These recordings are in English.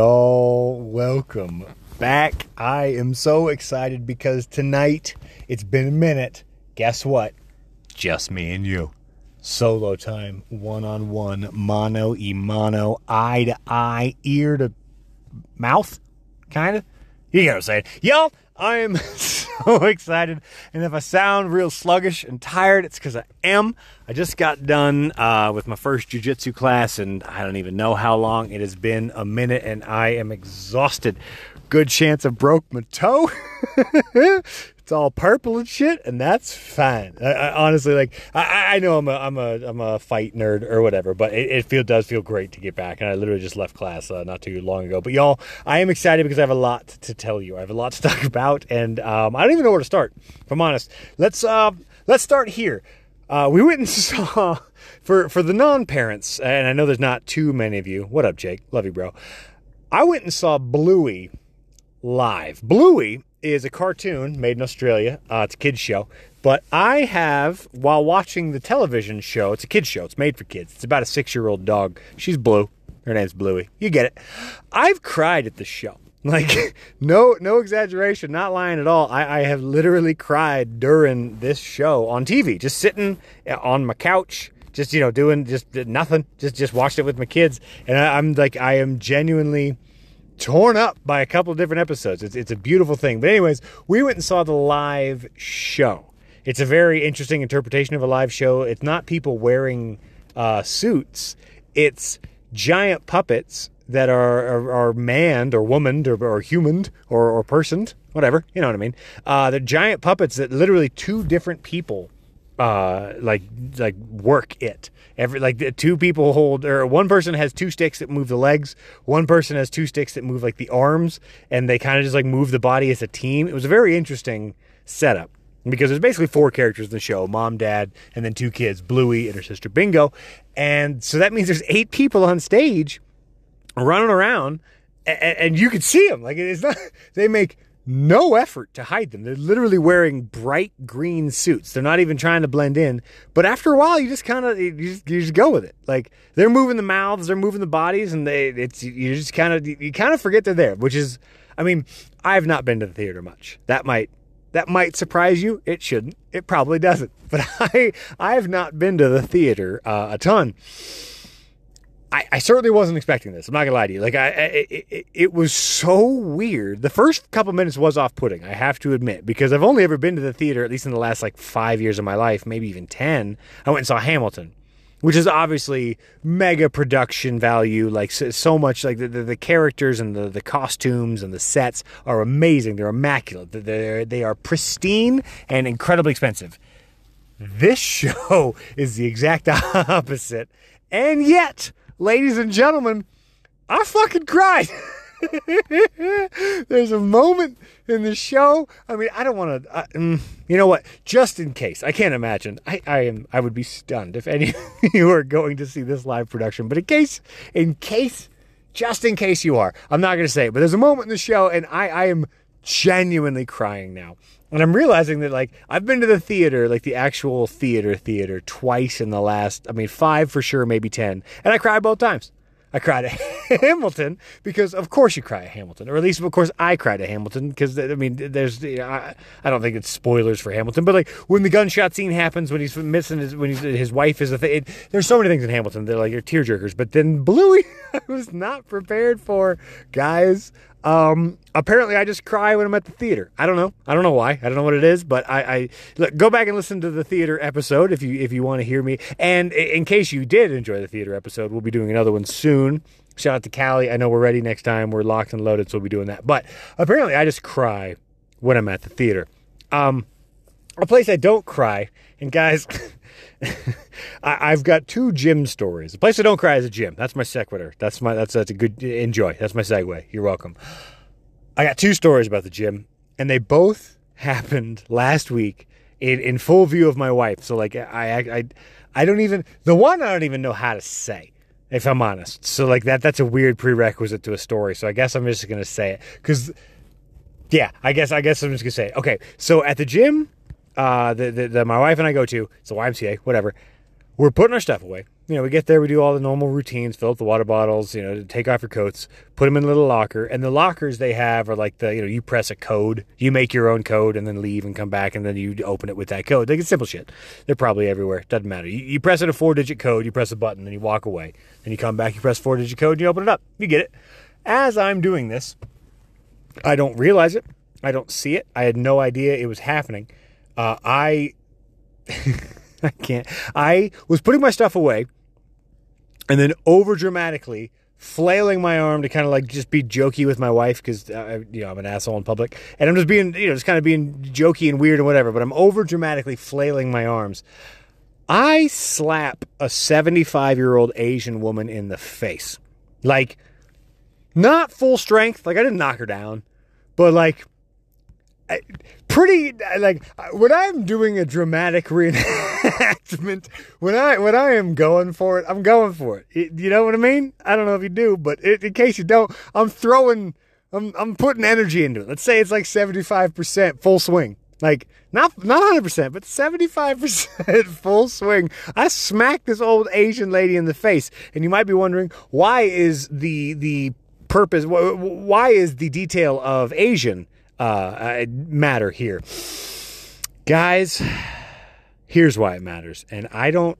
Y'all, welcome back. I am so excited because tonight, it's been a minute. Guess what? Just me and you. Solo time, one on one, y mano, eye to eye, ear to mouth, kind of. You get what I'm saying. Y'all, I am so excited. And if I sound real sluggish and tired, it's because I am. I just got done uh, with my first jujitsu class, and I don't even know how long. It has been a minute, and I am exhausted. Good chance I broke my toe. it's all purple and shit, and that's fine. I, I honestly like. I, I know I'm a I'm a I'm a fight nerd or whatever, but it, it feel does feel great to get back. And I literally just left class uh, not too long ago. But y'all, I am excited because I have a lot to tell you. I have a lot to talk about, and um, I don't even know where to start. If I'm honest, let's uh, let's start here. Uh, we went and saw for for the non parents, and I know there's not too many of you. What up, Jake? Love you, bro. I went and saw Bluey live. Bluey is a cartoon made in Australia. Uh, it's a kids show. But I have, while watching the television show, it's a kids show. It's made for kids. It's about a six year old dog. She's blue. Her name's Bluey. You get it. I've cried at the show. Like no no exaggeration, not lying at all. I, I have literally cried during this show on TV, just sitting on my couch, just you know doing just nothing, just just watched it with my kids, and I, I'm like I am genuinely torn up by a couple of different episodes. It's it's a beautiful thing. But anyways, we went and saw the live show. It's a very interesting interpretation of a live show. It's not people wearing uh, suits. It's giant puppets that are are, are manned or womaned or, or humaned or, or personed, whatever. You know what I mean? Uh, they're giant puppets that literally two different people uh, like like work it. Every like two people hold or one person has two sticks that move the legs, one person has two sticks that move like the arms, and they kind of just like move the body as a team. It was a very interesting setup because there's basically four characters in the show mom dad and then two kids bluey and her sister bingo and so that means there's eight people on stage running around and, and you can see them like it's not they make no effort to hide them they're literally wearing bright green suits they're not even trying to blend in but after a while you just kind of you, just, you just go with it like they're moving the mouths they're moving the bodies and they it's you just kind of you kind of forget they're there which is i mean i've not been to the theater much that might that might surprise you. It shouldn't. It probably doesn't. But I I have not been to the theater uh, a ton. I, I, certainly wasn't expecting this. I'm not gonna lie to you. Like I, I it, it, was so weird. The first couple minutes was off-putting. I have to admit because I've only ever been to the theater at least in the last like five years of my life, maybe even ten. I went and saw Hamilton, which is obviously mega production value. Like so, so much, like the, the, the, characters and the, the costumes and the sets are amazing. They're immaculate. They're they are pristine and incredibly expensive. This show is the exact opposite, and yet ladies and gentlemen, I fucking cried. There's a moment in the show. I mean, I don't want to. Mm, you know what? Just in case, I can't imagine. I, I am. I would be stunned if any of you are going to see this live production. But in case, in case, just in case you are, I'm not going to say it. But there's a moment in the show, and I, I am genuinely crying now. And I'm realizing that like I've been to the theater, like the actual theater theater twice in the last I mean 5 for sure, maybe 10. And I cried both times. I cried at Hamilton because of course you cry at Hamilton, or at least of course I cried at Hamilton because I mean there's you know, I, I don't think it's spoilers for Hamilton, but like when the gunshot scene happens when he's missing his when he's, his wife is a thing. There's so many things in Hamilton that are like you're tearjerkers, but then Bluey I was not prepared for, guys. Um, apparently, I just cry when I'm at the theater. I don't know. I don't know why. I don't know what it is, but I, I look, go back and listen to the theater episode if you if you want to hear me. And in case you did enjoy the theater episode, we'll be doing another one soon. Shout out to Callie. I know we're ready next time. We're locked and loaded, so we'll be doing that. But apparently, I just cry when I'm at the theater. Um, a place I don't cry, and guys. I, have got two gym stories. The place I don't cry is a gym. That's my sequitur. That's my that's that's a good enjoy. That's my segue. You're welcome. I got two stories about the gym, and they both happened last week in, in full view of my wife. So like I, I I don't even the one I don't even know how to say if I'm honest. So like that that's a weird prerequisite to a story. So I guess I'm just gonna say it because yeah, I guess I guess I'm just gonna say it. Okay, so at the gym uh, the, the, the, my wife and I go to, it's a YMCA, whatever. we're putting our stuff away. You know, we get there, we do all the normal routines, fill up the water bottles, you know, take off your coats, put them in a little locker. And the lockers they have are like the, you know, you press a code, you make your own code and then leave and come back and then you open it with that code. Like it's simple shit. They're probably everywhere. Doesn't matter. You, you press in a four digit code, you press a button, then you walk away. Then you come back, you press four digit code, and you open it up. You get it. As I'm doing this, I don't realize it. I don't see it. I had no idea it was happening. Uh, I I can't. I was putting my stuff away and then over dramatically flailing my arm to kind of like just be jokey with my wife because uh, you know I'm an asshole in public, and I'm just being you know just kind of being jokey and weird and whatever. But I'm over dramatically flailing my arms. I slap a 75 year old Asian woman in the face, like not full strength. Like I didn't knock her down, but like pretty like when I'm doing a dramatic reenactment, when I when I am going for it, I'm going for it. it you know what I mean? I don't know if you do, but it, in case you don't, I'm throwing, I'm I'm putting energy into it. Let's say it's like 75% full swing, like not not 100%, but 75% full swing. I smacked this old Asian lady in the face, and you might be wondering why is the the purpose? Why is the detail of Asian? Uh, matter here. Guys, here's why it matters. And I don't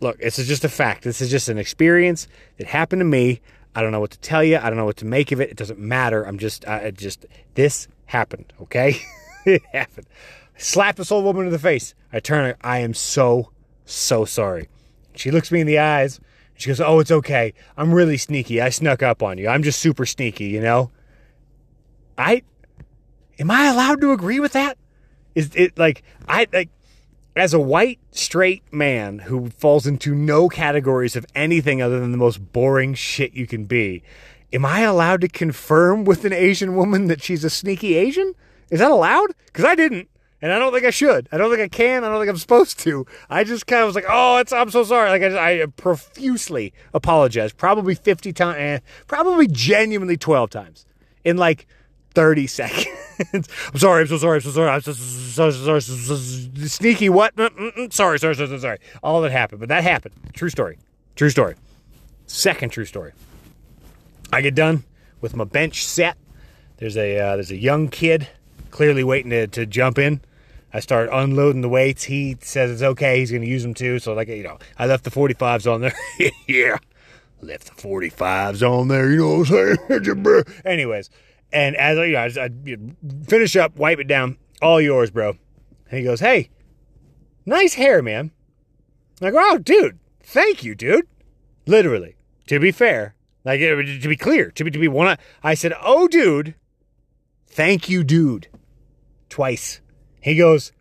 look, this is just a fact. This is just an experience that happened to me. I don't know what to tell you. I don't know what to make of it. It doesn't matter. I'm just, I just, this happened, okay? it happened. I slapped this old woman in the face. I turn her, I am so, so sorry. She looks me in the eyes. She goes, Oh, it's okay. I'm really sneaky. I snuck up on you. I'm just super sneaky, you know? I Am I allowed to agree with that? Is it like I like as a white straight man who falls into no categories of anything other than the most boring shit you can be, am I allowed to confirm with an Asian woman that she's a sneaky Asian? Is that allowed? Because I didn't. And I don't think I should. I don't think I can. I don't think I'm supposed to. I just kind of was like, "Oh, it's. I'm so sorry." Like I, I profusely apologize. Probably 50 times. Eh, probably genuinely 12 times in like 30 seconds. I'm sorry. I'm so sorry. I'm so sorry. I'm so, so, so, so, so sneaky. What? Mm, mm, mm. Sorry, sorry, sorry, sorry. All that happened, but that happened. True story. True story. Second true story. I get done with my bench set. There's a uh, there's a young kid clearly waiting to, to jump in. I start unloading the weights. He says it's okay. He's going to use them too. So like you know, I left the 45s on there. yeah, left the 45s on there. You know what I'm saying? Anyways, and as I, you know, as I finish up, wipe it down, all yours, bro. And he goes, "Hey, nice hair, man." I go, "Oh, dude, thank you, dude." Literally, to be fair, like to be clear, to be to be one, I said, "Oh, dude, thank you, dude," twice. He goes,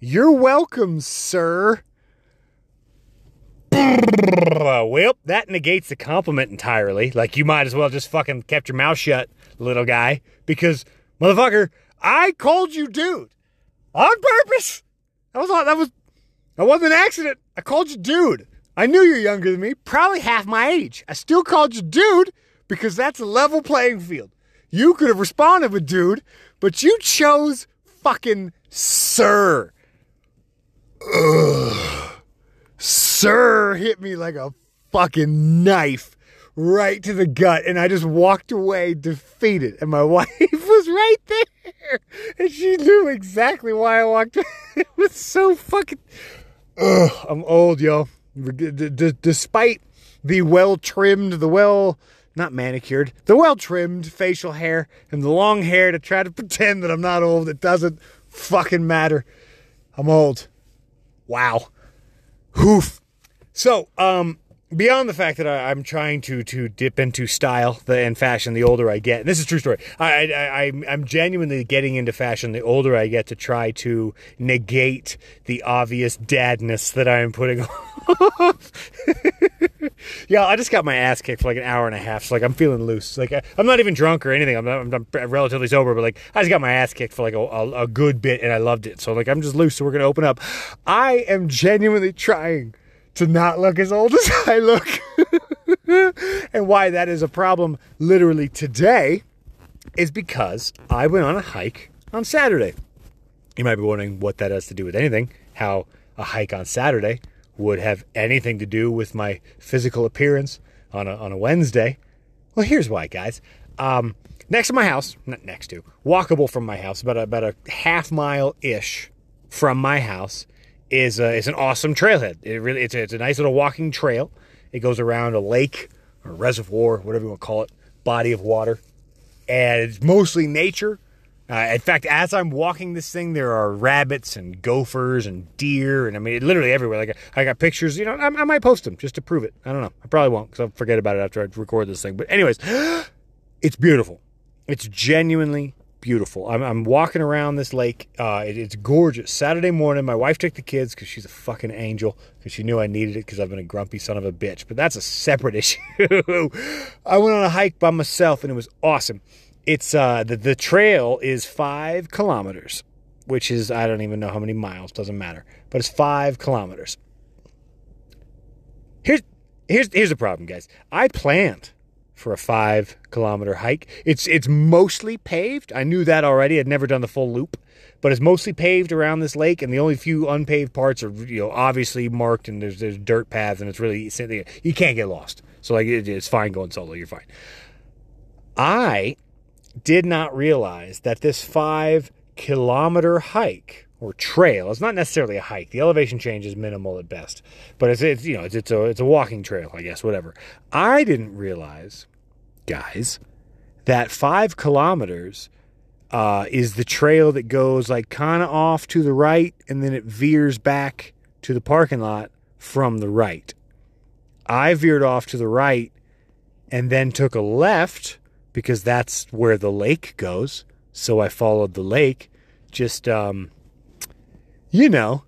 "You're welcome, sir." Well, that negates the compliment entirely. Like you might as well just fucking kept your mouth shut little guy, because motherfucker, I called you dude on purpose. That was that was that wasn't an accident. I called you dude. I knew you're younger than me, probably half my age. I still called you dude because that's a level playing field. You could have responded with dude, but you chose fucking sir. Ugh. Sir hit me like a fucking knife right to the gut. And I just walked away defeated. And my wife was right there. And she knew exactly why I walked away. It was so fucking. Ugh, I'm old, d- despite the well trimmed, the well. Not manicured, the well trimmed facial hair and the long hair to try to pretend that I'm not old. It doesn't fucking matter. I'm old. Wow. Hoof. So, um, beyond the fact that I, am trying to to dip into style and fashion the older I get, and this is true story. I, I, I'm genuinely getting into fashion the older I get to try to negate the obvious dadness that I am putting on. yeah, I just got my ass kicked for like an hour and a half, so like I'm feeling loose. Like I, am not even drunk or anything. I'm, not, I'm, I'm, relatively sober, but like I just got my ass kicked for like a, a, a good bit, and I loved it. So like I'm just loose. So we're gonna open up. I am genuinely trying to not look as old as I look. and why that is a problem literally today is because I went on a hike on Saturday. You might be wondering what that has to do with anything, how a hike on Saturday. would have anything to do with my physical appearance on a, on a Wednesday. Well, here's why, guys. Um, next to my house, not next to, walkable from my house, about a, about a half mile ish from my house, is a, is an awesome trailhead. It really it's a, it's a nice little walking trail. It goes around a lake or reservoir, whatever you want to call it, body of water, and it's mostly nature. Uh, in fact, as I'm walking this thing, there are rabbits and gophers and deer, and I mean, literally everywhere. Like I got pictures, you know. I, I might post them just to prove it. I don't know. I probably won't because I'll forget about it after I record this thing. But anyways, it's beautiful. It's genuinely beautiful. I'm, I'm walking around this lake. Uh, it, it's gorgeous. Saturday morning, my wife took the kids because she's a fucking angel because she knew I needed it because I've been a grumpy son of a bitch. But that's a separate issue. I went on a hike by myself and it was awesome. It's uh, the the trail is five kilometers, which is I don't even know how many miles. Doesn't matter, but it's five kilometers. Here's here's here's the problem, guys. I planned for a five kilometer hike. It's it's mostly paved. I knew that already. I'd never done the full loop, but it's mostly paved around this lake, and the only few unpaved parts are you know obviously marked, and there's there's dirt paths, and it's really you can't get lost. So like it, it's fine going solo. You're fine. I did not realize that this five kilometer hike or trail. It's not necessarily a hike. The elevation change is minimal at best. But it's, it's you know it's, it's a it's a walking trail i guess whatever. I didn't realize guys that five kilometers uh, is the trail that goes like kind of off to the right and then it veers back to the parking lot from the right. I veered off to the right and then took a left because that's where the lake goes. So I followed the lake, just, um, you know,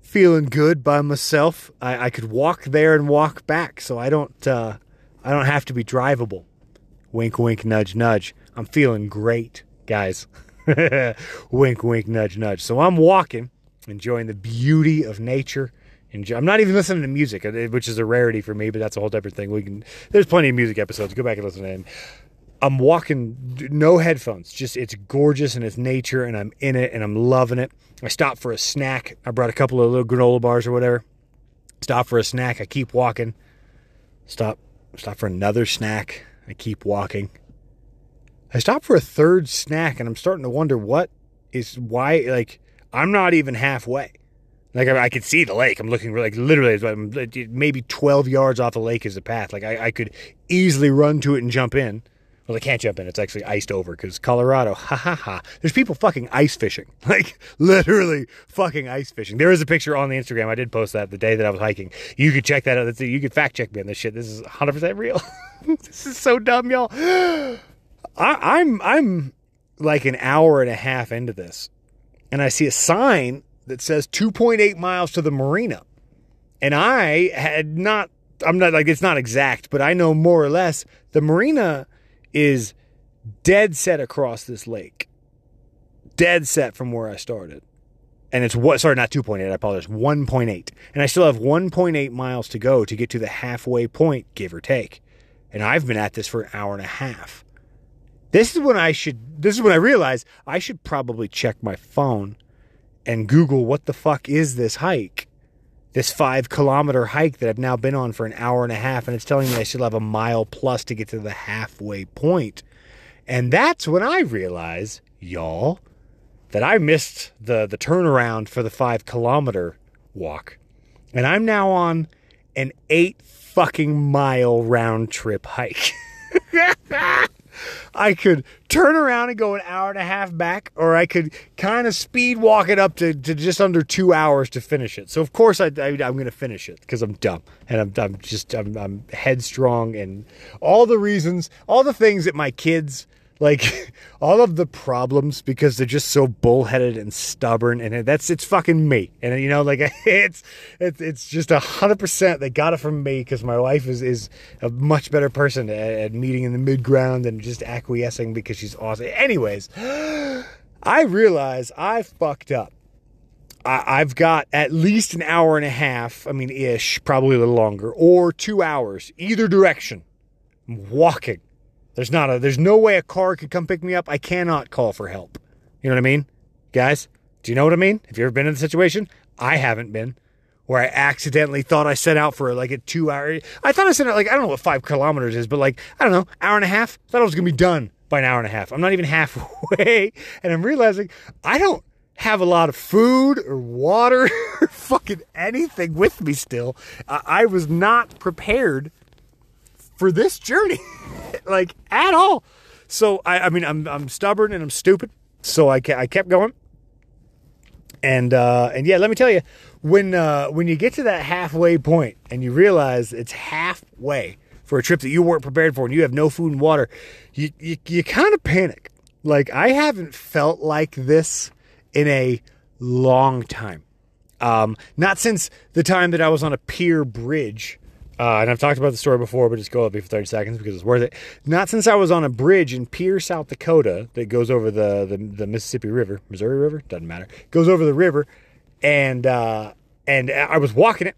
feeling good by myself. I, I could walk there and walk back, so I don't, uh, I don't have to be drivable. Wink, wink, nudge, nudge. I'm feeling great, guys. wink, wink, nudge, nudge. So I'm walking, enjoying the beauty of nature. Enjoy. I'm not even listening to music, uh, which is a rarity for me, but that's a whole different thing. We can. There's plenty of music episodes. Go back and listen to them. I'm walking, no headphones. Just it's gorgeous and it's nature, and I'm in it and I'm loving it. I stopped for a snack. I brought a couple of little granola bars or whatever. Stop for a snack. I keep walking. Stop. Stop for another snack. I keep walking. I stop for a third snack, and I'm starting to wonder what is why. Like I'm not even halfway. Like I, I could see the lake. I'm looking like literally maybe 12 yards off the lake is the path. Like I, I could easily run to it and jump in well, they can't jump in. It's actually iced over because Colorado, ha ha ha. There's people fucking ice fishing. Like, literally fucking ice fishing. There is a picture on the Instagram. I did post that the day that I was hiking. You could check that out. You could fact check me on this shit. This is 100% real. this is so dumb, y'all. I, I'm, I'm like an hour and a half into this, and I see a sign that says 2.8 miles to the marina. And I had not, I'm not like, it's not exact, but I know more or less the marina is dead set across this lake. Dead set from where I started. And it's what, sorry, not 2.8, I apologize, 1.8. And I still have 1.8 miles to go to get to the halfway point, give or take. And I've been at this for an hour and a half. This is when I should, this is when I realize I should probably check my phone and Google what the fuck is this hike this five kilometer hike that I've now been on for an hour and a half, and it's telling me I still have a mile plus to get to the halfway point. And that's when I realize, y'all, that I missed the, the turnaround for the five kilometer walk. And I'm now on an eight fucking mile round trip hike. I could turn around and go an hour and a half back, or I could kind of speed walk it up to, to just under two hours to finish it. So of course I, I, am going to finish it because I'm dumb and I'm, I'm just I'm, I'm headstrong and all the reasons, all the things that my kids like all of the problems because they're just so bullheaded and stubborn and that's it's fucking me. And you know like it's it's, it's just a hundred percent they got it from me because my wife is is a much better person at, at meeting in the mid ground and just acquiescing because she's awesome. Anyways i realize i fucked up. I've got at least an hour and a half, I mean, ish, probably a little longer, or two hours, either direction. Walking there's not a there's no way a car could come pick me up. I cannot call for help. You know what I mean? Guys, do you know what I mean? Have you ever been in the situation? I haven't been. where I accidentally thought I set out for like a two hour. I thought I set out like I don't know what five kilometers is, but like I don't know, hour and a half. Thought I was gonna be done by an hour and a half. I'm not even halfway, and I'm realizing I don't have a lot of food or water or fucking anything with me still. I, I was not prepared for this journey, like at all. So I, I mean, I'm I'm stubborn and I'm stupid. So I, I kept going, and uh, and yeah, let me tell you, when uh, when you get to that halfway point and you realize it's halfway for a trip that you weren't prepared for and you have no food and water, you you, you kind of panic. Like I haven't felt like this in a long time. Um, not since the time that I was on a Pierre bridge. Uh, and I've talked about the story before, but just go with me for 30 seconds because it's worth it. Not since I was on a bridge in Pierre, South Dakota that goes over the, the, the Mississippi River, Missouri River, doesn't matter, goes over the river. And, uh, and I was walking it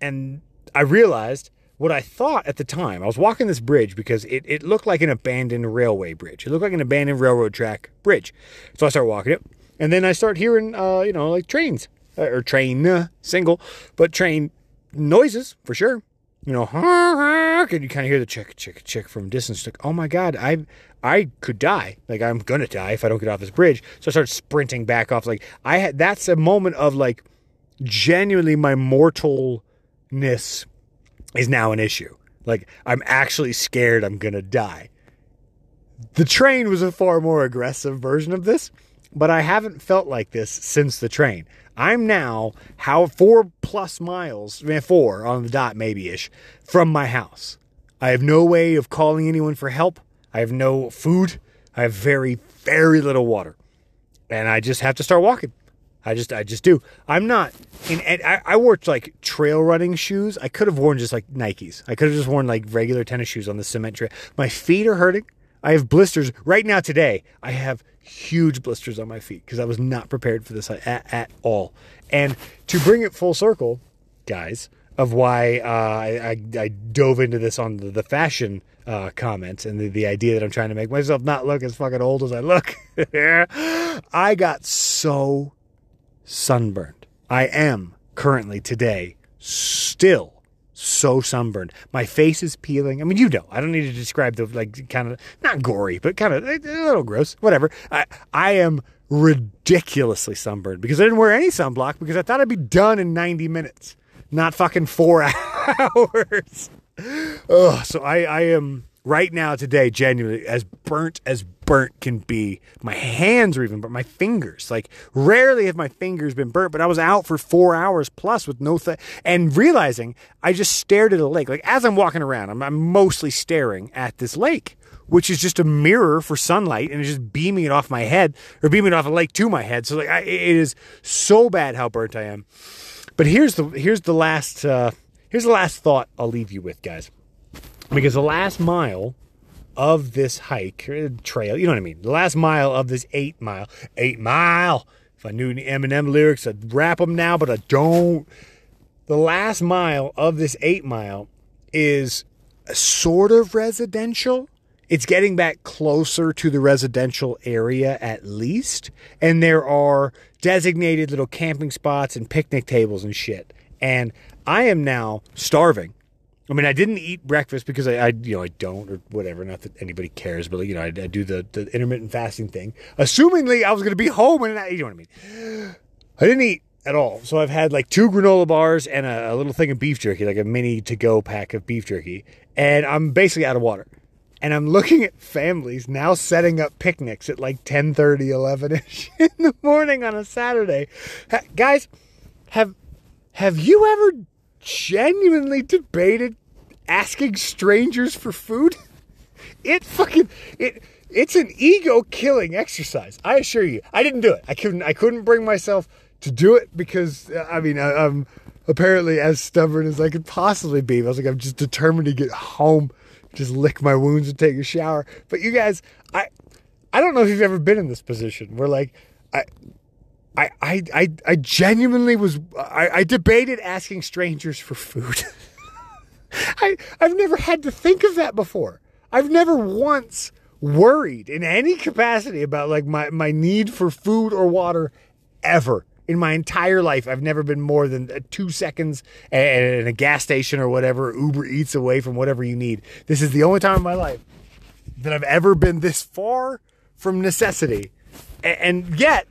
and I realized what I thought at the time. I was walking this bridge because it, it looked like an abandoned railway bridge. It looked like an abandoned railroad track bridge. So I start walking it and then I start hearing, uh, you know, like trains uh, or train uh, single, but train noises for sure. You know, and you kind of hear the chick, chick, chick from distance. Like, oh my god, I, I could die. Like I'm gonna die if I don't get off this bridge. So I start sprinting back off. Like I had, that's a moment of like, genuinely my mortalness is now an issue. Like I'm actually scared I'm gonna die. The train was a far more aggressive version of this but I haven't felt like this since the train. I'm now how four plus miles, eh, four on the dot maybe ish, from my house. I have no way of calling anyone for help. I have no food. I have very, very little water, and I just have to start walking. I just, I just do. I'm not in. I, I wore like trail running shoes. I could have worn just like Nikes. I could have just worn like regular tennis shoes on the cement trail. My feet are hurting. I have blisters right now today. I have huge blisters on my feet because I was not prepared for this at, at, all. And to bring it full circle, guys, of why uh, I, I, dove into this on the, the fashion uh, comments and the, the idea that I'm trying to make myself not look as fucking old as I look. I got so sunburned. I am currently today still so sunburned. My face is peeling. I mean, you know, I don't need to describe the like kind of not gory, but kind of a little gross. Whatever. I I am ridiculously sunburned because I didn't wear any sunblock because I thought I'd be done in 90 minutes, not fucking four hours. oh, so I I am right now today genuinely as burnt as burnt can be my hands are even burnt my fingers. Like rarely have my fingers been burnt but i was out for four hours plus with no th- and realizing i just stared at a lake. Like as i'm walking around I'm, I'm mostly staring at this lake which is just a mirror for sunlight and it's just beaming it off my head or beaming it off a lake to my head. So like I, it is so bad how burnt i am. But here's the here's the last uh here's the last thought i'll leave you with guys. Because the last mile of this hike uh, trail, you know what I mean? The last mile of this eight mile, eight mile. If I knew any Eminem lyrics, I'd rap them now, but I don't. The last mile of this eight mile is sort of residential. It's getting back closer to the residential area at least. And there are designated little camping spots and picnic tables and shit. And I am now starving I mean, I didn't eat breakfast because I, I, you know, I don't or whatever. Not that anybody cares, but you know, I, I do the, the intermittent fasting thing, assumingly I was going to be home and I, you know what I mean. I didn't eat at all, so I've had like two granola bars and a, a little thing of beef jerky, like a mini to go pack of beef jerky, and I'm basically out of water. And I'm looking at families now setting up picnics at like 10 30, 11 ish in the morning on a Saturday. Ha, guys, have have you ever genuinely debated asking strangers for food. It fucking it it's an ego killing exercise. I assure you. I didn't do it. I couldn't I couldn't bring myself to do it because uh, I mean I, am apparently as stubborn as I could possibly be. I was like I'm just determined to get home, just lick my wounds and take a shower. But you guys, I I don't know if you've ever been in this position where like I I I I, I genuinely was I, I debated asking strangers for food. I, I've never had to think of that before. I've never once worried in any capacity about like my, my need for food or water ever in my entire life, I've never been more than uh, two seconds at a gas station or whatever, Uber Eats away from whatever you need. This is the only time in my life that I've ever been this far from necessity. And yet,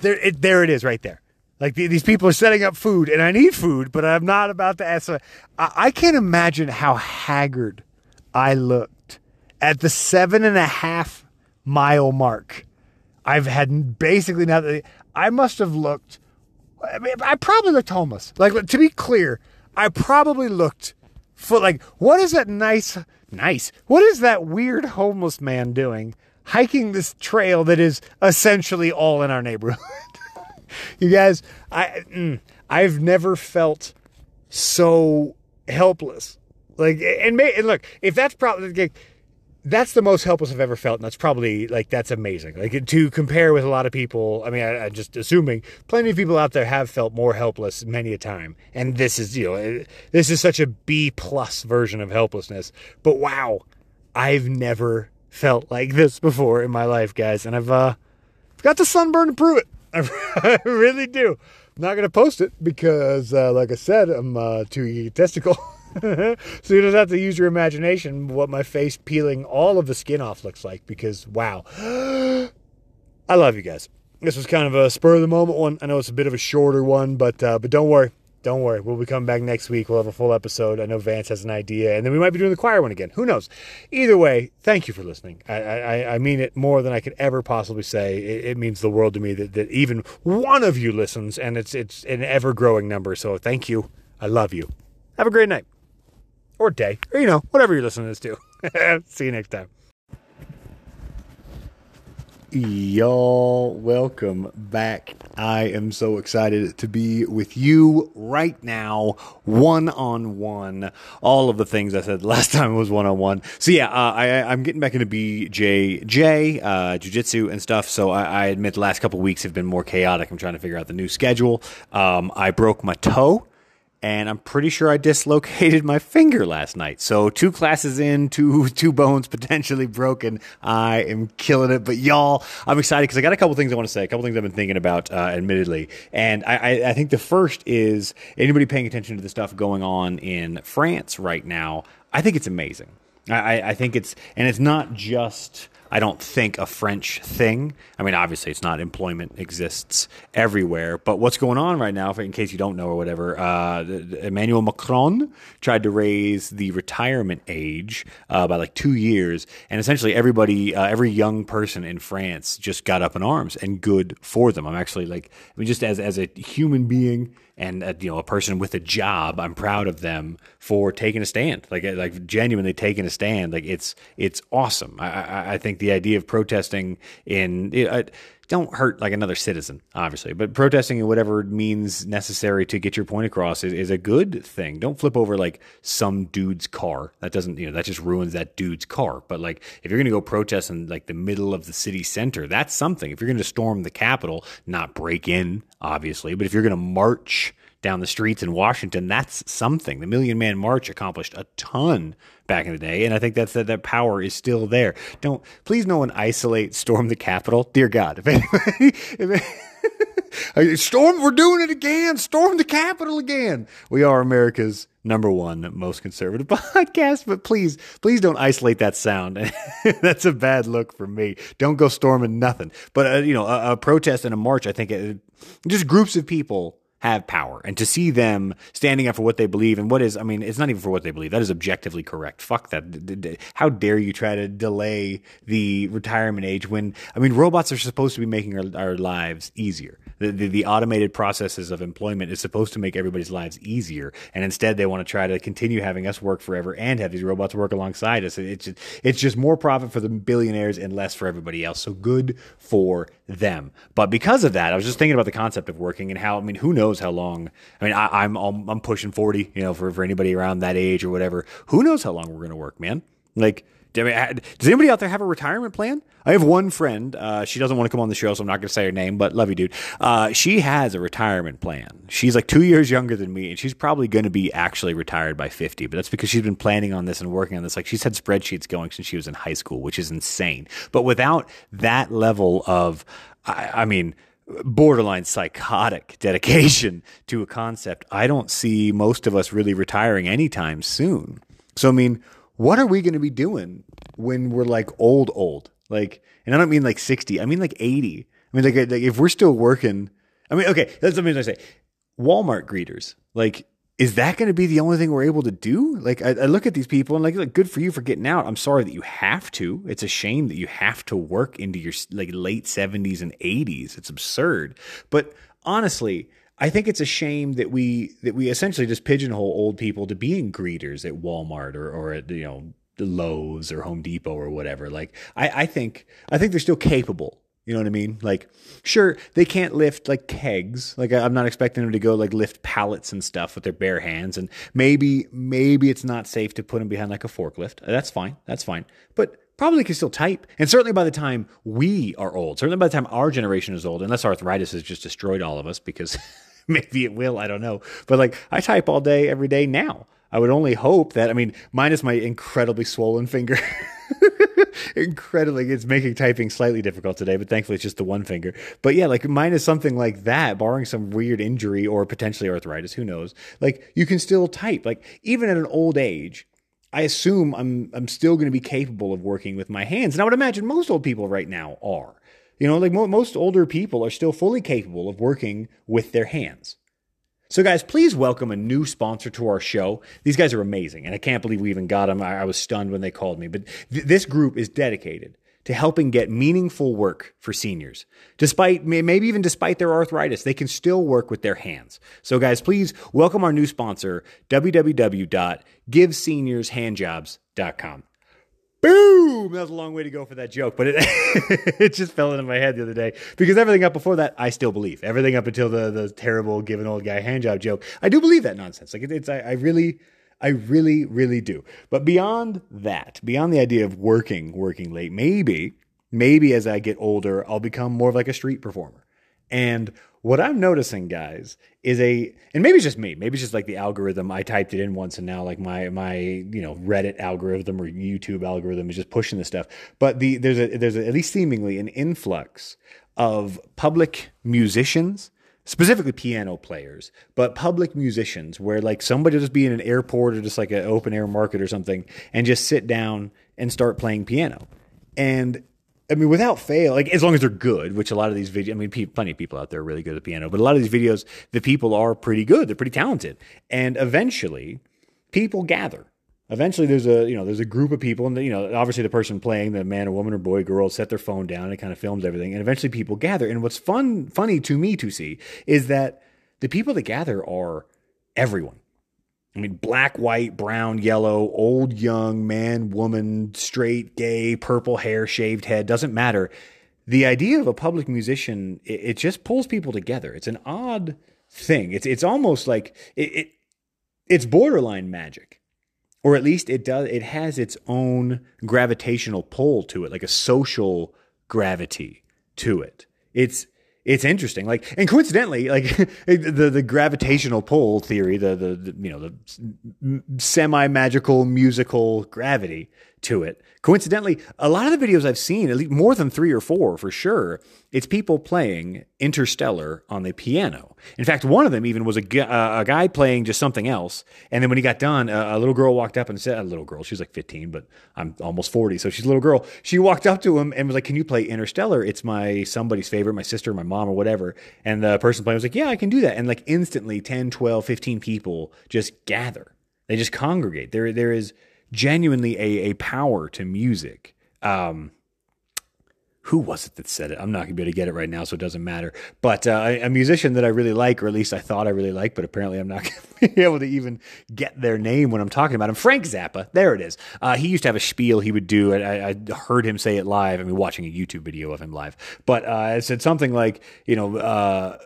there it, there it is right there. Like these people are setting up food, and I need food, but I'm not about to ask. I can't imagine how haggard I looked at the seven and a half mile mark. I've had basically now. I must have looked. I mean, I probably looked homeless. Like to be clear, I probably looked for like what is that nice nice? What is that weird homeless man doing hiking this trail that is essentially all in our neighborhood? you guys, I mm, I've never felt so helpless. Like and, may, and look, if that's probably that's the most helpless I've ever felt, and that's probably like that's amazing. Like to compare with a lot of people, I mean, I, am just assuming plenty of people out there have felt more helpless many a time, and this is you know this is such a B plus version of helplessness. But wow, I've never felt like this before in my life, guys, and I've uh got the sunburn to prove it. I really do. I'm not gonna post it because, uh, like I said, I'm uh, too egotistical. so you just have to use your imagination what my face peeling all of the skin off looks like because wow. I love you guys. This was kind of a spur of the moment one. I know it's a bit of a shorter one, but uh, but don't worry. Don't worry. We'll be coming back next week. We'll have a full episode. I know Vance has an idea, and then we might be doing the choir one again. Who knows? Either way, thank you for listening. I, I, I mean it more than I could ever possibly say. It, it, means the world to me that, that even one of you listens, and it's it's an ever growing number. So thank you. I love you. Have a great night or day, or you know, whatever you're listening to this to. See you next time. Y'all, welcome back. I am so excited to be with you right now, one on one. All of the things I said last time was one on one. So yeah, uh, I, am getting back into BJJ, uh, jujitsu and stuff. So I, I, admit the last couple weeks have been more chaotic. I'm trying to figure out the new schedule. Um, I broke my toe and I'm pretty sure I dislocated my finger last night. So two classes in, two two bones potentially broken. I am killing it. But y'all, I'm excited because I got a couple things I want to say, a couple things I've been thinking about, uh, admittedly. And I, I, I think the first is anybody paying attention to the stuff going on in France right now. I think it's amazing. I, I think it's, and it's not just I don't think a French thing. I mean, obviously, it's not employment exists everywhere, but what's going on right now, in case you don't know or whatever, uh, Emmanuel Macron tried to raise the retirement age uh, by like two years, and essentially everybody, uh, every young person in France just got up in arms, and good for them. I'm actually like, I mean, just as as a human being and a, you know a person with a job i'm proud of them for taking a stand like uh, like genuinely taking a stand like it's it's awesome i i, think the idea of protesting in don't hurt like another citizen, obviously, but protesting in whatever means necessary to get your point across is, is a good thing. Don't flip over like some dude's car. That doesn't, you know, that just ruins that dude's car. But like, if you're going to go protest in like the middle of the city center, that's something. If you're going to storm the Capitol, not break in, obviously, but if you're going to march down the streets in Washington, that's something. The Million Man March accomplished a ton back in the day, and I think that's that that power is still there. Don't please, no one isolate storm the Capitol, dear God. If anybody, if storm, we're doing it again. Storm the Capitol again. We are America's number one most conservative podcast, but please, please don't isolate that sound. That's a bad look for me. Don't go storming nothing. But uh, you know, a, a, protest and a march, I think, it, just groups of people have power and to see them standing up for what they believe and what is, I mean, it's not even for what they believe. That is objectively correct. Fuck that. How dare you try to delay the retirement age when, I mean, robots are supposed to be making our, our lives easier. The, the, the, automated processes of employment is supposed to make everybody's lives easier. And instead they want to try to continue having us work forever and have these robots work alongside us. It's just, it's just more profit for the billionaires and less for everybody else. So good for them. But because of that, I was just thinking about the concept of working and how, I mean, who knows how long, I mean, I, am I'm, I'm pushing 40, you know, for, for anybody around that age or whatever. Who knows how long we're going to work, man? Like, does anybody out there have a retirement plan? I have one friend. Uh, she doesn't want to come on the show, so I'm not going to say her name, but love you, dude. Uh, she has a retirement plan. She's like two years younger than me, and she's probably going to be actually retired by 50. But that's because she's been planning on this and working on this. Like she's had spreadsheets going since she was in high school, which is insane. But without that level of, I, I mean, borderline psychotic dedication to a concept, I don't see most of us really retiring anytime soon. So, I mean, what are we going to be doing when we're like old, old? Like, and I don't mean like 60, I mean like 80. I mean, like, like if we're still working, I mean, okay, that's what I say. Walmart greeters, like, is that going to be the only thing we're able to do? Like, I, I look at these people and like, like, good for you for getting out. I'm sorry that you have to. It's a shame that you have to work into your like late 70s and 80s. It's absurd. But honestly, I think it's a shame that we that we essentially just pigeonhole old people to being greeters at Walmart or or at you know Lowe's or Home Depot or whatever. Like, I, I think I think they're still capable you know what I mean? Like, sure, they can't lift like kegs. Like, I'm not expecting them to go like lift pallets and stuff with their bare hands. And maybe, maybe it's not safe to put them behind like a forklift. Uh, that's fine. That's fine. But probably can still type. And certainly by the time we are old, certainly by the time our generation is old, unless arthritis has just destroyed all of us because maybe it will, I don't know. But like, I type all day, every day now. I would only hope that, I mean, minus my incredibly swollen finger. incredibly it's making typing slightly difficult today but thankfully it's just the one finger. But yeah like mine is something like that barring some weird injury or potentially arthritis who knows? Like you can still type. Like even at an old age I assume I'm I'm still going to be capable of working with my hands. And I would imagine most old people right now are. You know like mo- most older people are still fully capable of working with their hands so, guys, please welcome a new sponsor to our show. These guys are amazing, and I can't believe we even got them. I, I was stunned when they called me. But th- this group is dedicated to helping get meaningful work for seniors. Despite, maybe even despite their arthritis, they can still work with their hands. So, guys, please welcome our new sponsor, www.giveseniors.handjobs.com. Boom! That was a long way to go for that joke, but it it just fell into my head the other day because everything up before that I still believe. Everything up until the the terrible give an old guy hand job joke, I do believe that nonsense. Like it, it's I, I really I really really do. But beyond that, beyond the idea of working working late, maybe maybe as I get older, I'll become more of like a street performer. And what I'm noticing, guys, is a and maybe it's just me. Maybe it's just like the algorithm. I typed it in once, and now like my my you know Reddit algorithm or YouTube algorithm is just pushing this stuff. But the there's a there's a, at least seemingly an influx of public musicians specifically piano players, but public musicians where like somebody will just be in an airport or just like an open air market or something and just sit down and start playing piano. And I mean, without fail, like as long as they're good, which a lot of these videos, I mean, pe- plenty of people out there are really good at piano, but a lot of these videos, the people are pretty good. They're pretty talented. And eventually, people gather. Eventually, there's a you know there's a group of people, and you know obviously the person playing, the man or woman or boy, girl, set their phone down and kind of films everything. And eventually, people gather. And what's fun, funny to me to see is that the people that gather are everyone. I mean, black, white, brown, yellow, old, young, man, woman, straight, gay, purple hair, shaved head, doesn't matter. The idea of a public musician, it, it just pulls people together. It's an odd thing. It's it's almost like it, it it's borderline magic. Or at least it does it has its own gravitational pull to it, like a social gravity to it. It's it's interesting. Like, and coincidentally, like the the gravitational pull theory, the the, the you know the semi magical musical gravity to it. Coincidentally, a lot of the videos I've seen, at least more than three or four for sure, it's people playing Interstellar on the piano. In fact, one of them even was a, uh, a guy playing just something else. And then when he got done, a, a little girl walked up and said, a little girl, she's like 15, but I'm almost 40, so she's a little girl. She walked up to him and was like, Can you play Interstellar? It's my somebody's favorite, my sister, my mom, or whatever. And the person playing was like, Yeah, I can do that. And like instantly, 10, 12, 15 people just gather. They just congregate. There, there is genuinely a, a power to music. Um, who was it that said it? I'm not going to be able to get it right now, so it doesn't matter. But uh, a musician that I really like, or at least I thought I really liked, but apparently I'm not to be able to even get their name when I'm talking about him. Frank Zappa, there it is. Uh, he used to have a spiel he would do. I, I, heard him say it live. I mean, watching a YouTube video of him live, but uh, it said something like, you know uh,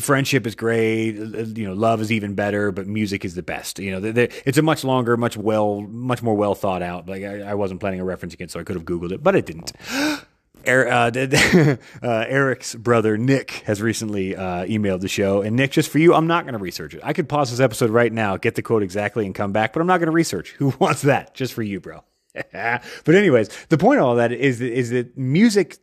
friendship is great you know love is even better but music is the best you know they're, they're, it's a much longer much well much more well thought out like I, I, wasn't planning a reference again so i could have googled it but it didn't er, uh, uh, Eric's brother Nick has recently uh, emailed the show, and Nick, just for you, I'm not going to research it. I could pause this episode right now, get the quote exactly, and come back, but I'm not going to research. Who wants that? Just for you, bro. but anyways, the point of all that is is that music,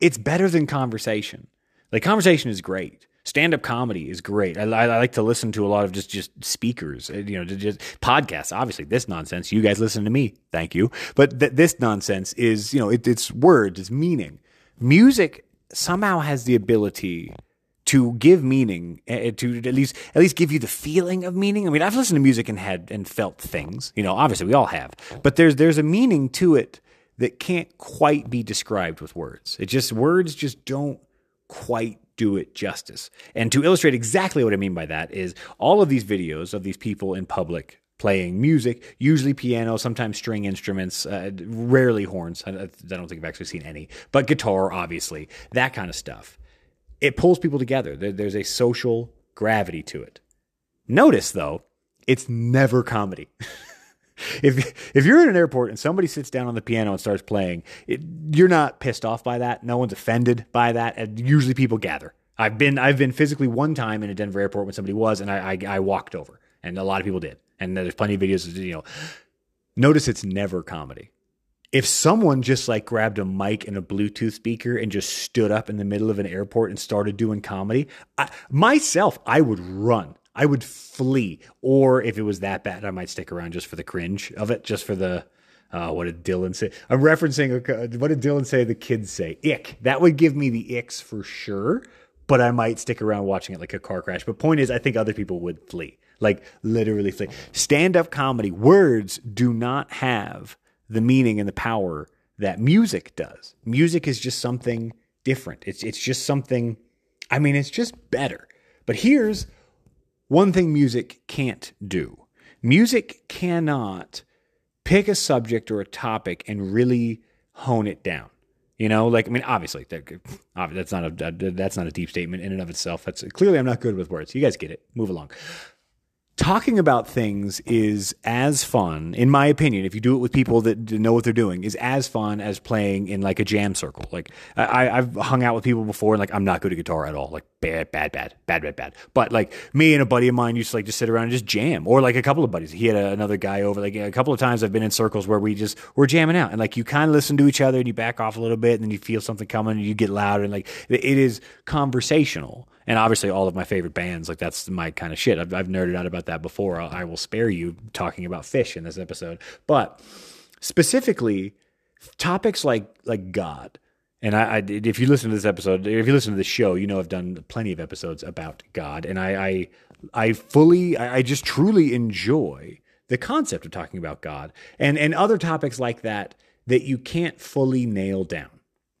it's better than conversation. Like conversation is great. Stand up comedy is great. I, I, like to listen to a lot of just just speakers, uh, you know, just podcasts. Obviously, this nonsense. You guys listen to me, thank you. But th- this nonsense is, you know, it, it's words, it's meaning. Music somehow has the ability to give meaning uh, to at least at least give you the feeling of meaning. I mean, I've listened to music and had and felt things. You know, obviously we all have, but there's there's a meaning to it that can't quite be described with words. It just words just don't quite do it justice. And to illustrate exactly what I mean by that is all of these videos of these people in public playing music, usually piano, sometimes string instruments, uh, rarely horns. I, I don't think I've actually seen any, but guitar, obviously, that kind of stuff. It pulls people together. There, there's a social gravity to it. Notice, though, it's never comedy. if if you're in an airport and somebody sits down on the piano and starts playing, it, you're not pissed off by that. No one's offended by that. And usually people gather. I've been I've been physically one time in a Denver airport when somebody was, and I, I, I walked over, and a lot of people did. And there's plenty of videos. You know, notice it's never comedy. If someone just like grabbed a mic and a Bluetooth speaker and just stood up in the middle of an airport and started doing comedy, I, myself, I would run. I would flee. Or if it was that bad, I might stick around just for the cringe of it, just for the uh, what did Dylan say? I'm referencing what did Dylan say? The kids say ick. That would give me the icks for sure. But I might stick around watching it like a car crash. But point is, I think other people would flee, like literally flee. Stand up comedy words do not have the meaning and the power that music does. Music is just something different. It's it's just something. I mean, it's just better. But here's one thing music can't do music cannot pick a subject or a topic and really hone it down. You know, like I mean, obviously, that's not a that's not a deep statement in and of itself. That's clearly I'm not good with words. You guys get it. Move along talking about things is as fun, in my opinion, if you do it with people that know what they're doing, is as fun as playing in like a jam circle. Like I, I've hung out with people before, and like I'm not good at guitar at all. Like bad, bad, bad, bad, bad, bad. But like me and a buddy of mine used to like just sit around and just jam, or like a couple of buddies. He had a, another guy over. Like a couple of times I've been in circles where we just we're jamming out, and like you kind of listen to each other, and you back off a little bit, and then you feel something coming, and you get louder, and like it is conversational and obviously all of my favorite bands like that's my kind of shit. I've, I've nerded out about that before. I will spare you talking about Phish in this episode. But specifically topics like like god. And I, I, if you listen to this episode if you listen to this show you know i've done plenty of episodes about god. And i i, I fully I, I just truly enjoy the concept of talking about god and and other topics like that that you can't fully nail down.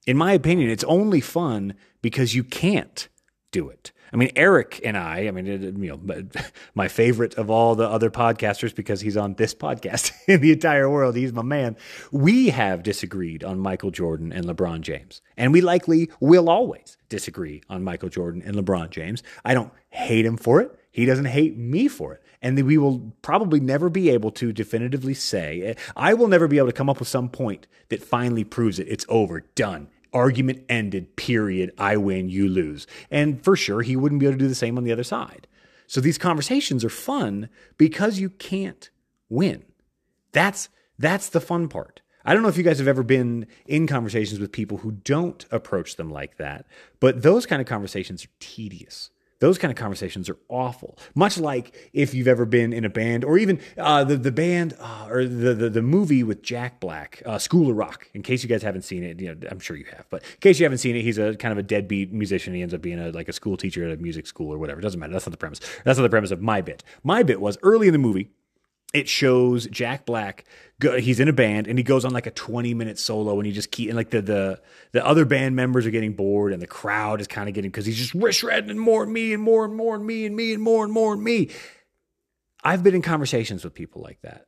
In my opinion it's only fun because you can't do it. I mean, Eric and I, I mean, you know, my favorite of all the other podcasters because he's on this podcast in the entire world. He's my man. We have disagreed on Michael Jordan and LeBron James, and we likely will always disagree on Michael Jordan and LeBron James. I don't hate him for it. He doesn't hate me for it. And we will probably never be able to definitively say, I will never be able to come up with some point that finally proves it. It's over, done argument ended, period. I win, you lose. And for sure, he wouldn't be able to do the same on the other side. So these conversations are fun because you can't win. That's that's the fun part. I don't know if you guys have ever been in conversations with people who don't approach them like that, but those kind of conversations are tedious. Those kind of conversations are awful. Much like if you've ever been in a band, or even uh, the the band uh, or the, the, the movie with Jack Black, uh, School of Rock. In case you guys haven't seen it, you know, I'm sure you have. But in case you haven't seen it, he's a kind of a deadbeat musician. He ends up being a like a school teacher at a music school or whatever. It doesn't matter. That's not the premise. That's not the premise of my bit. My bit was early in the movie it shows Jack Black. Go, he's in a band and he goes on like a 20 minute solo and he just keep and like the the the other band members are getting bored and the crowd is kind of getting because he's just shredding and more and me and more and more and me and me and more and more and me. I've been in conversations with people like that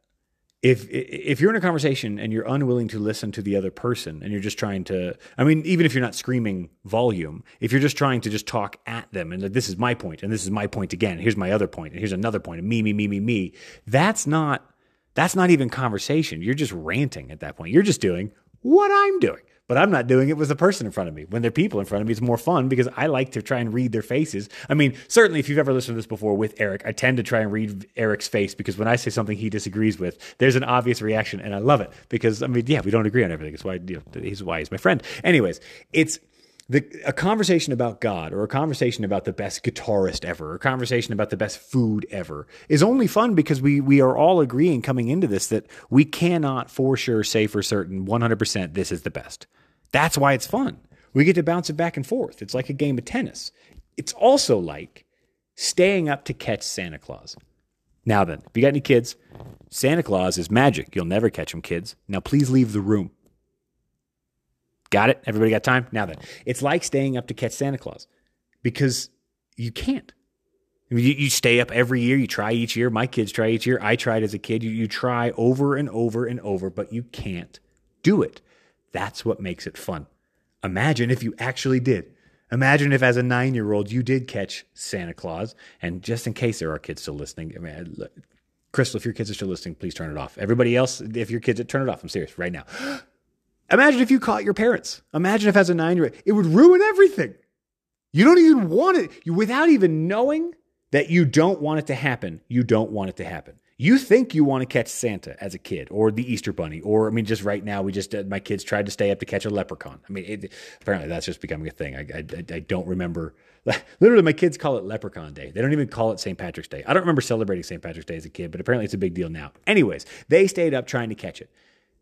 if if you're in a conversation and you're unwilling to listen to the other person and you're just trying to i mean even if you're not screaming volume if you're just trying to just talk at them and this is my point and this is my point again here's my other point and here's another point and me me me me me that's not that's not even conversation. You're just ranting at that point. You're just doing what i'm doing but I'm not doing it with a person in front of me. When there are people in front of me, it's more fun because I like to try and read their faces. I mean, certainly if you've ever listened to this before with Eric, I tend to try and read Eric's face because when I say something he disagrees with, there's an obvious reaction, and I love it because I mean, yeah, we don't agree on everything. It's why you know, he's why he's my friend. Anyways, it's the, a conversation about God or a conversation about the best guitarist ever, or a conversation about the best food ever is only fun because we we are all agreeing coming into this that we cannot for sure say for certain 100% this is the best. That's why it's fun. We get to bounce it back and forth. It's like a game of tennis. It's also like staying up to catch Santa Claus. Now then, if you got any kids, Santa Claus is magic. You'll never catch him, kids. Now please leave the room. Got it? Everybody got time? Now then, it's like staying up to catch Santa Claus because you can't. I mean, you, you stay up every year. You try each year. My kids try each year. I tried as a kid. You, you try over and over and over, but you can't do it. That's what makes it fun. Imagine if you actually did. Imagine if, as a nine year old, you did catch Santa Claus. And just in case there are kids still listening, I mean, Crystal, if your kids are still listening, please turn it off. Everybody else, if your kids, turn it off. I'm serious right now. Imagine if you caught your parents. Imagine if, as a nine year old, it would ruin everything. You don't even want it. You, without even knowing that you don't want it to happen, you don't want it to happen. You think you want to catch Santa as a kid or the Easter Bunny, or I mean, just right now, we just, uh, my kids tried to stay up to catch a leprechaun. I mean, it, apparently that's just becoming a thing. I, I, I don't remember. Literally, my kids call it Leprechaun Day. They don't even call it St. Patrick's Day. I don't remember celebrating St. Patrick's Day as a kid, but apparently it's a big deal now. Anyways, they stayed up trying to catch it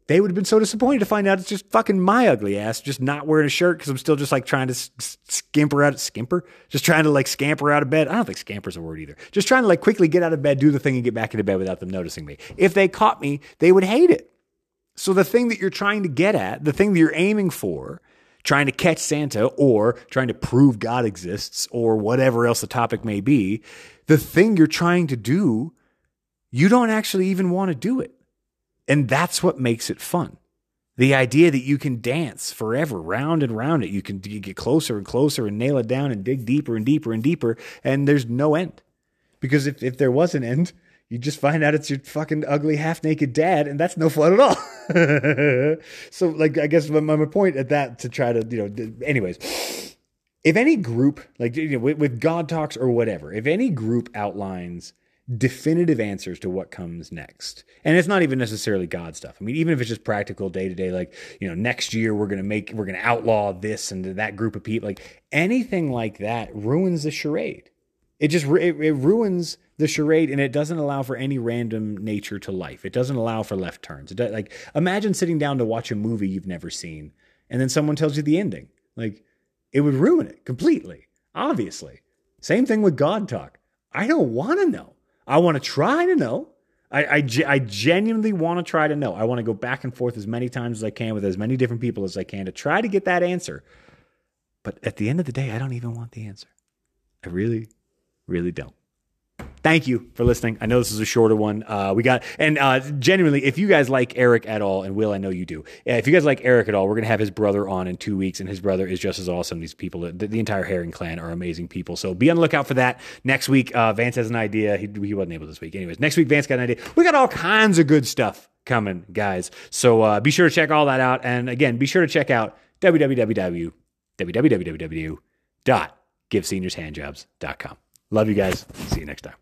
they would have been so disappointed to find out it's just fucking my ugly ass just not wearing a shirt because I'm still just like trying to scamper out, skimper, just trying to like scamper out of bed. I don't think scamper's a word either. Just trying to like quickly get out of bed, do the thing, and get back into bed without them noticing me. If they caught me, they would hate it. So the thing that you're trying to get at, the thing that you're aiming for, trying to catch Santa or trying to prove God exists or whatever else the topic may be, the thing you're trying to do, you don't actually even want to do it. And that's what makes it fun. The idea that you can dance forever, round and round it. You can get closer and closer and nail it down and dig deeper and deeper and deeper, and there's no end. Because if, if there was an end, you just find out it's your fucking ugly half naked dad, and that's no fun at all. so, like, I guess my, my point at that to try to, you know, anyways, if any group, like, you know, with, with God Talks or whatever, if any group outlines definitive answers to what comes next. And it's not even necessarily God stuff. I mean, even if it's just practical day to day, like, you know, next year we're going to make, we're going to outlaw this and that group of people, like anything like that ruins the charade. It just, it, it ruins the charade and it doesn't allow for any random nature to life. It doesn't allow for left turns. It does, like, imagine sitting down to watch a movie you've never seen and then someone tells you the ending. Like, it would ruin it completely, obviously. Same thing with God talk. I don't want to know. I want to try to know. I, I, I genuinely want to try to know. I want to go back and forth as many times as I can with as many different people as I can to try to get that answer. But at the end of the day, I don't even want the answer. I really, really don't thank you for listening. I know this is a shorter one. Uh, we got, and uh, genuinely, if you guys like Eric at all, and Will, I know you do. If you guys like Eric at all, we're going to have his brother on in two weeks, and his brother is just as awesome. These people, the, the entire Herring clan are amazing people. So be on the lookout for that. Next week, uh, Vance has an idea. He, he wasn't able this week. Anyways, next week, Vance got an idea. We got all kinds of good stuff coming, guys. So uh, be sure to check all that out. And again, be sure to check out www. www.giveseniors.handjobs.com. Love you guys. See you next time.